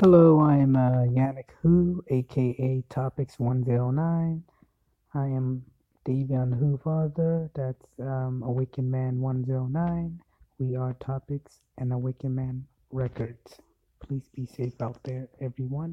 Hello, I'm uh, Yannak Hou, aka TOPPiXX109. I am Davion Hou father. That's um, Awakened Man 109. We are TOPPiXX and Awaken Man Records. Please be safe out there, everyone.